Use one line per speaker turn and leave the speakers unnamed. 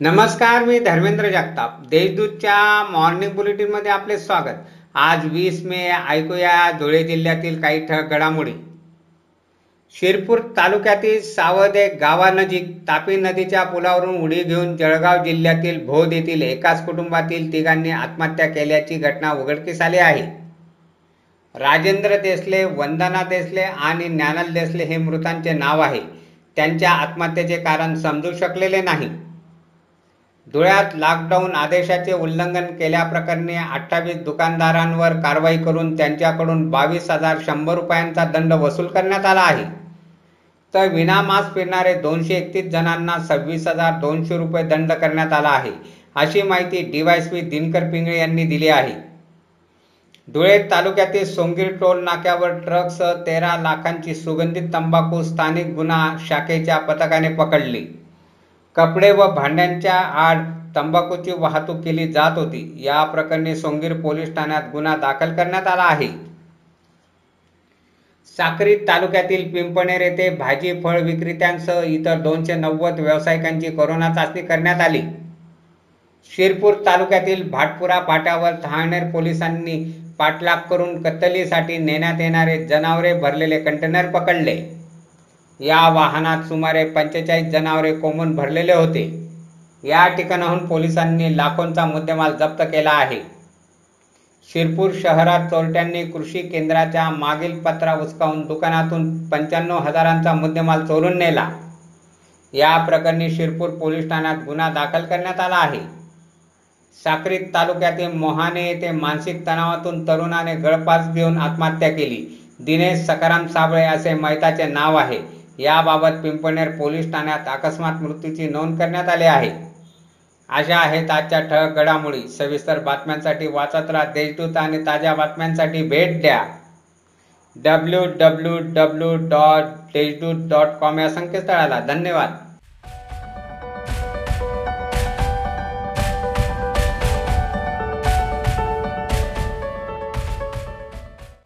नमस्कार मी धर्मेंद्र जगताप. देशदूतच्या मॉर्निंग बुलेटिनमध्ये आपले स्वागत. आज वीस मे ऐकूया धुळे जिल्ह्यातील काही ठळक घडामोडी. शिरपूर तालुक्यातील सावदे गावानजीक तापी नदीच्या पुलावरून उडी घेऊन जळगाव जिल्ह्यातील भोद येथील एकाच कुटुंबातील तिघांनी आत्महत्या केल्याची घटना उघडकीस आली आहे. राजेंद्र देसले वंदना देसले आणि ज्ञानल देसले हे मृतांचे नाव आहे. त्यांच्या आत्महत्येचे कारण समजू शकलेले नाही. धुळ्यात लॉकडाऊन आदेशाचे उल्लंघन केल्याप्रकरणी अठ्ठावीस दुकानदारांवर कारवाई करून त्यांच्याकडून बावीस हजार शंभर रुपयांचा दंड वसूल करण्यात आला आहे. तर विनामास्क फिरणारे दोनशे एकतीस जणांना सव्वीस हजार दोनशे रुपये दंड करण्यात आला आहे अशी माहिती डीवायसपी दिनकर पिंगळे यांनी दिली आहे. धुळे तालुक्यातील सोंगीर टोल नाक्यावर ट्रकसह तेरा लाखांची सुगंधित तंबाखू स्थानिक गुन्हा शाखेच्या पथकाने पकडली. कपडे व भांड्यांच्या आड तंबाखूची वाहतूक केली जात होती. या प्रकरणी सोंगीर पोलीस ठाण्यात गुन्हा दाखल करण्यात आला आहे. साक्री तालुक्यातील पिंपणेर येथे भाजी फळ विक्रेत्यांसह इतर दोनशे नव्वद व्यावसायिकांची कोरोना चाचणी करण्यात आली. शिरपूर तालुक्यातील भाटपुरा फाट्यावर थाणेर पोलिसांनी पाठलाग करून कत्तलीसाठी नेण्यात येणारे जनावरे भरलेले कंटेनर पकडले. या वाहनात सुमारे पंचेचाळीस जनावरे कोंबून भरलेले होते. या ठिकाणाहून पोलिसांनी लाखोंचा मुद्देमाल जप्त केला आहे. शिरपूर शहरात चोरट्यांनी कृषी केंद्राच्या मागील पत्रा उचकावून दुकानातून पंच्याण्णव हजारांचा मुद्देमाल चोरून नेला. या प्रकरणी शिरपूर पोलीस ठाण्यात गुन्हा दाखल करण्यात आला आहे. साक्रीत तालुक्यातील मोहाने येथे मानसिक तणावातून तरुणाने गळफास घेऊन आत्महत्या केली. दिनेश सकाराम साबळे असे मैताचे नाव आहे. याबाबत पिंपणेर पोलीस ठाण्यात अकस्मात मृत्यूची नोंद करण्यात आली आहे. अशा आहेत आजच्या ठळक घडामोडी. सविस्तर बातम्यांसाठी वाचत राहा देशदूत आणि ताज्या बातम्यांसाठी भेट द्या. W W W dot Deshdoot dot com या संकेतस्थळाला. धन्यवाद.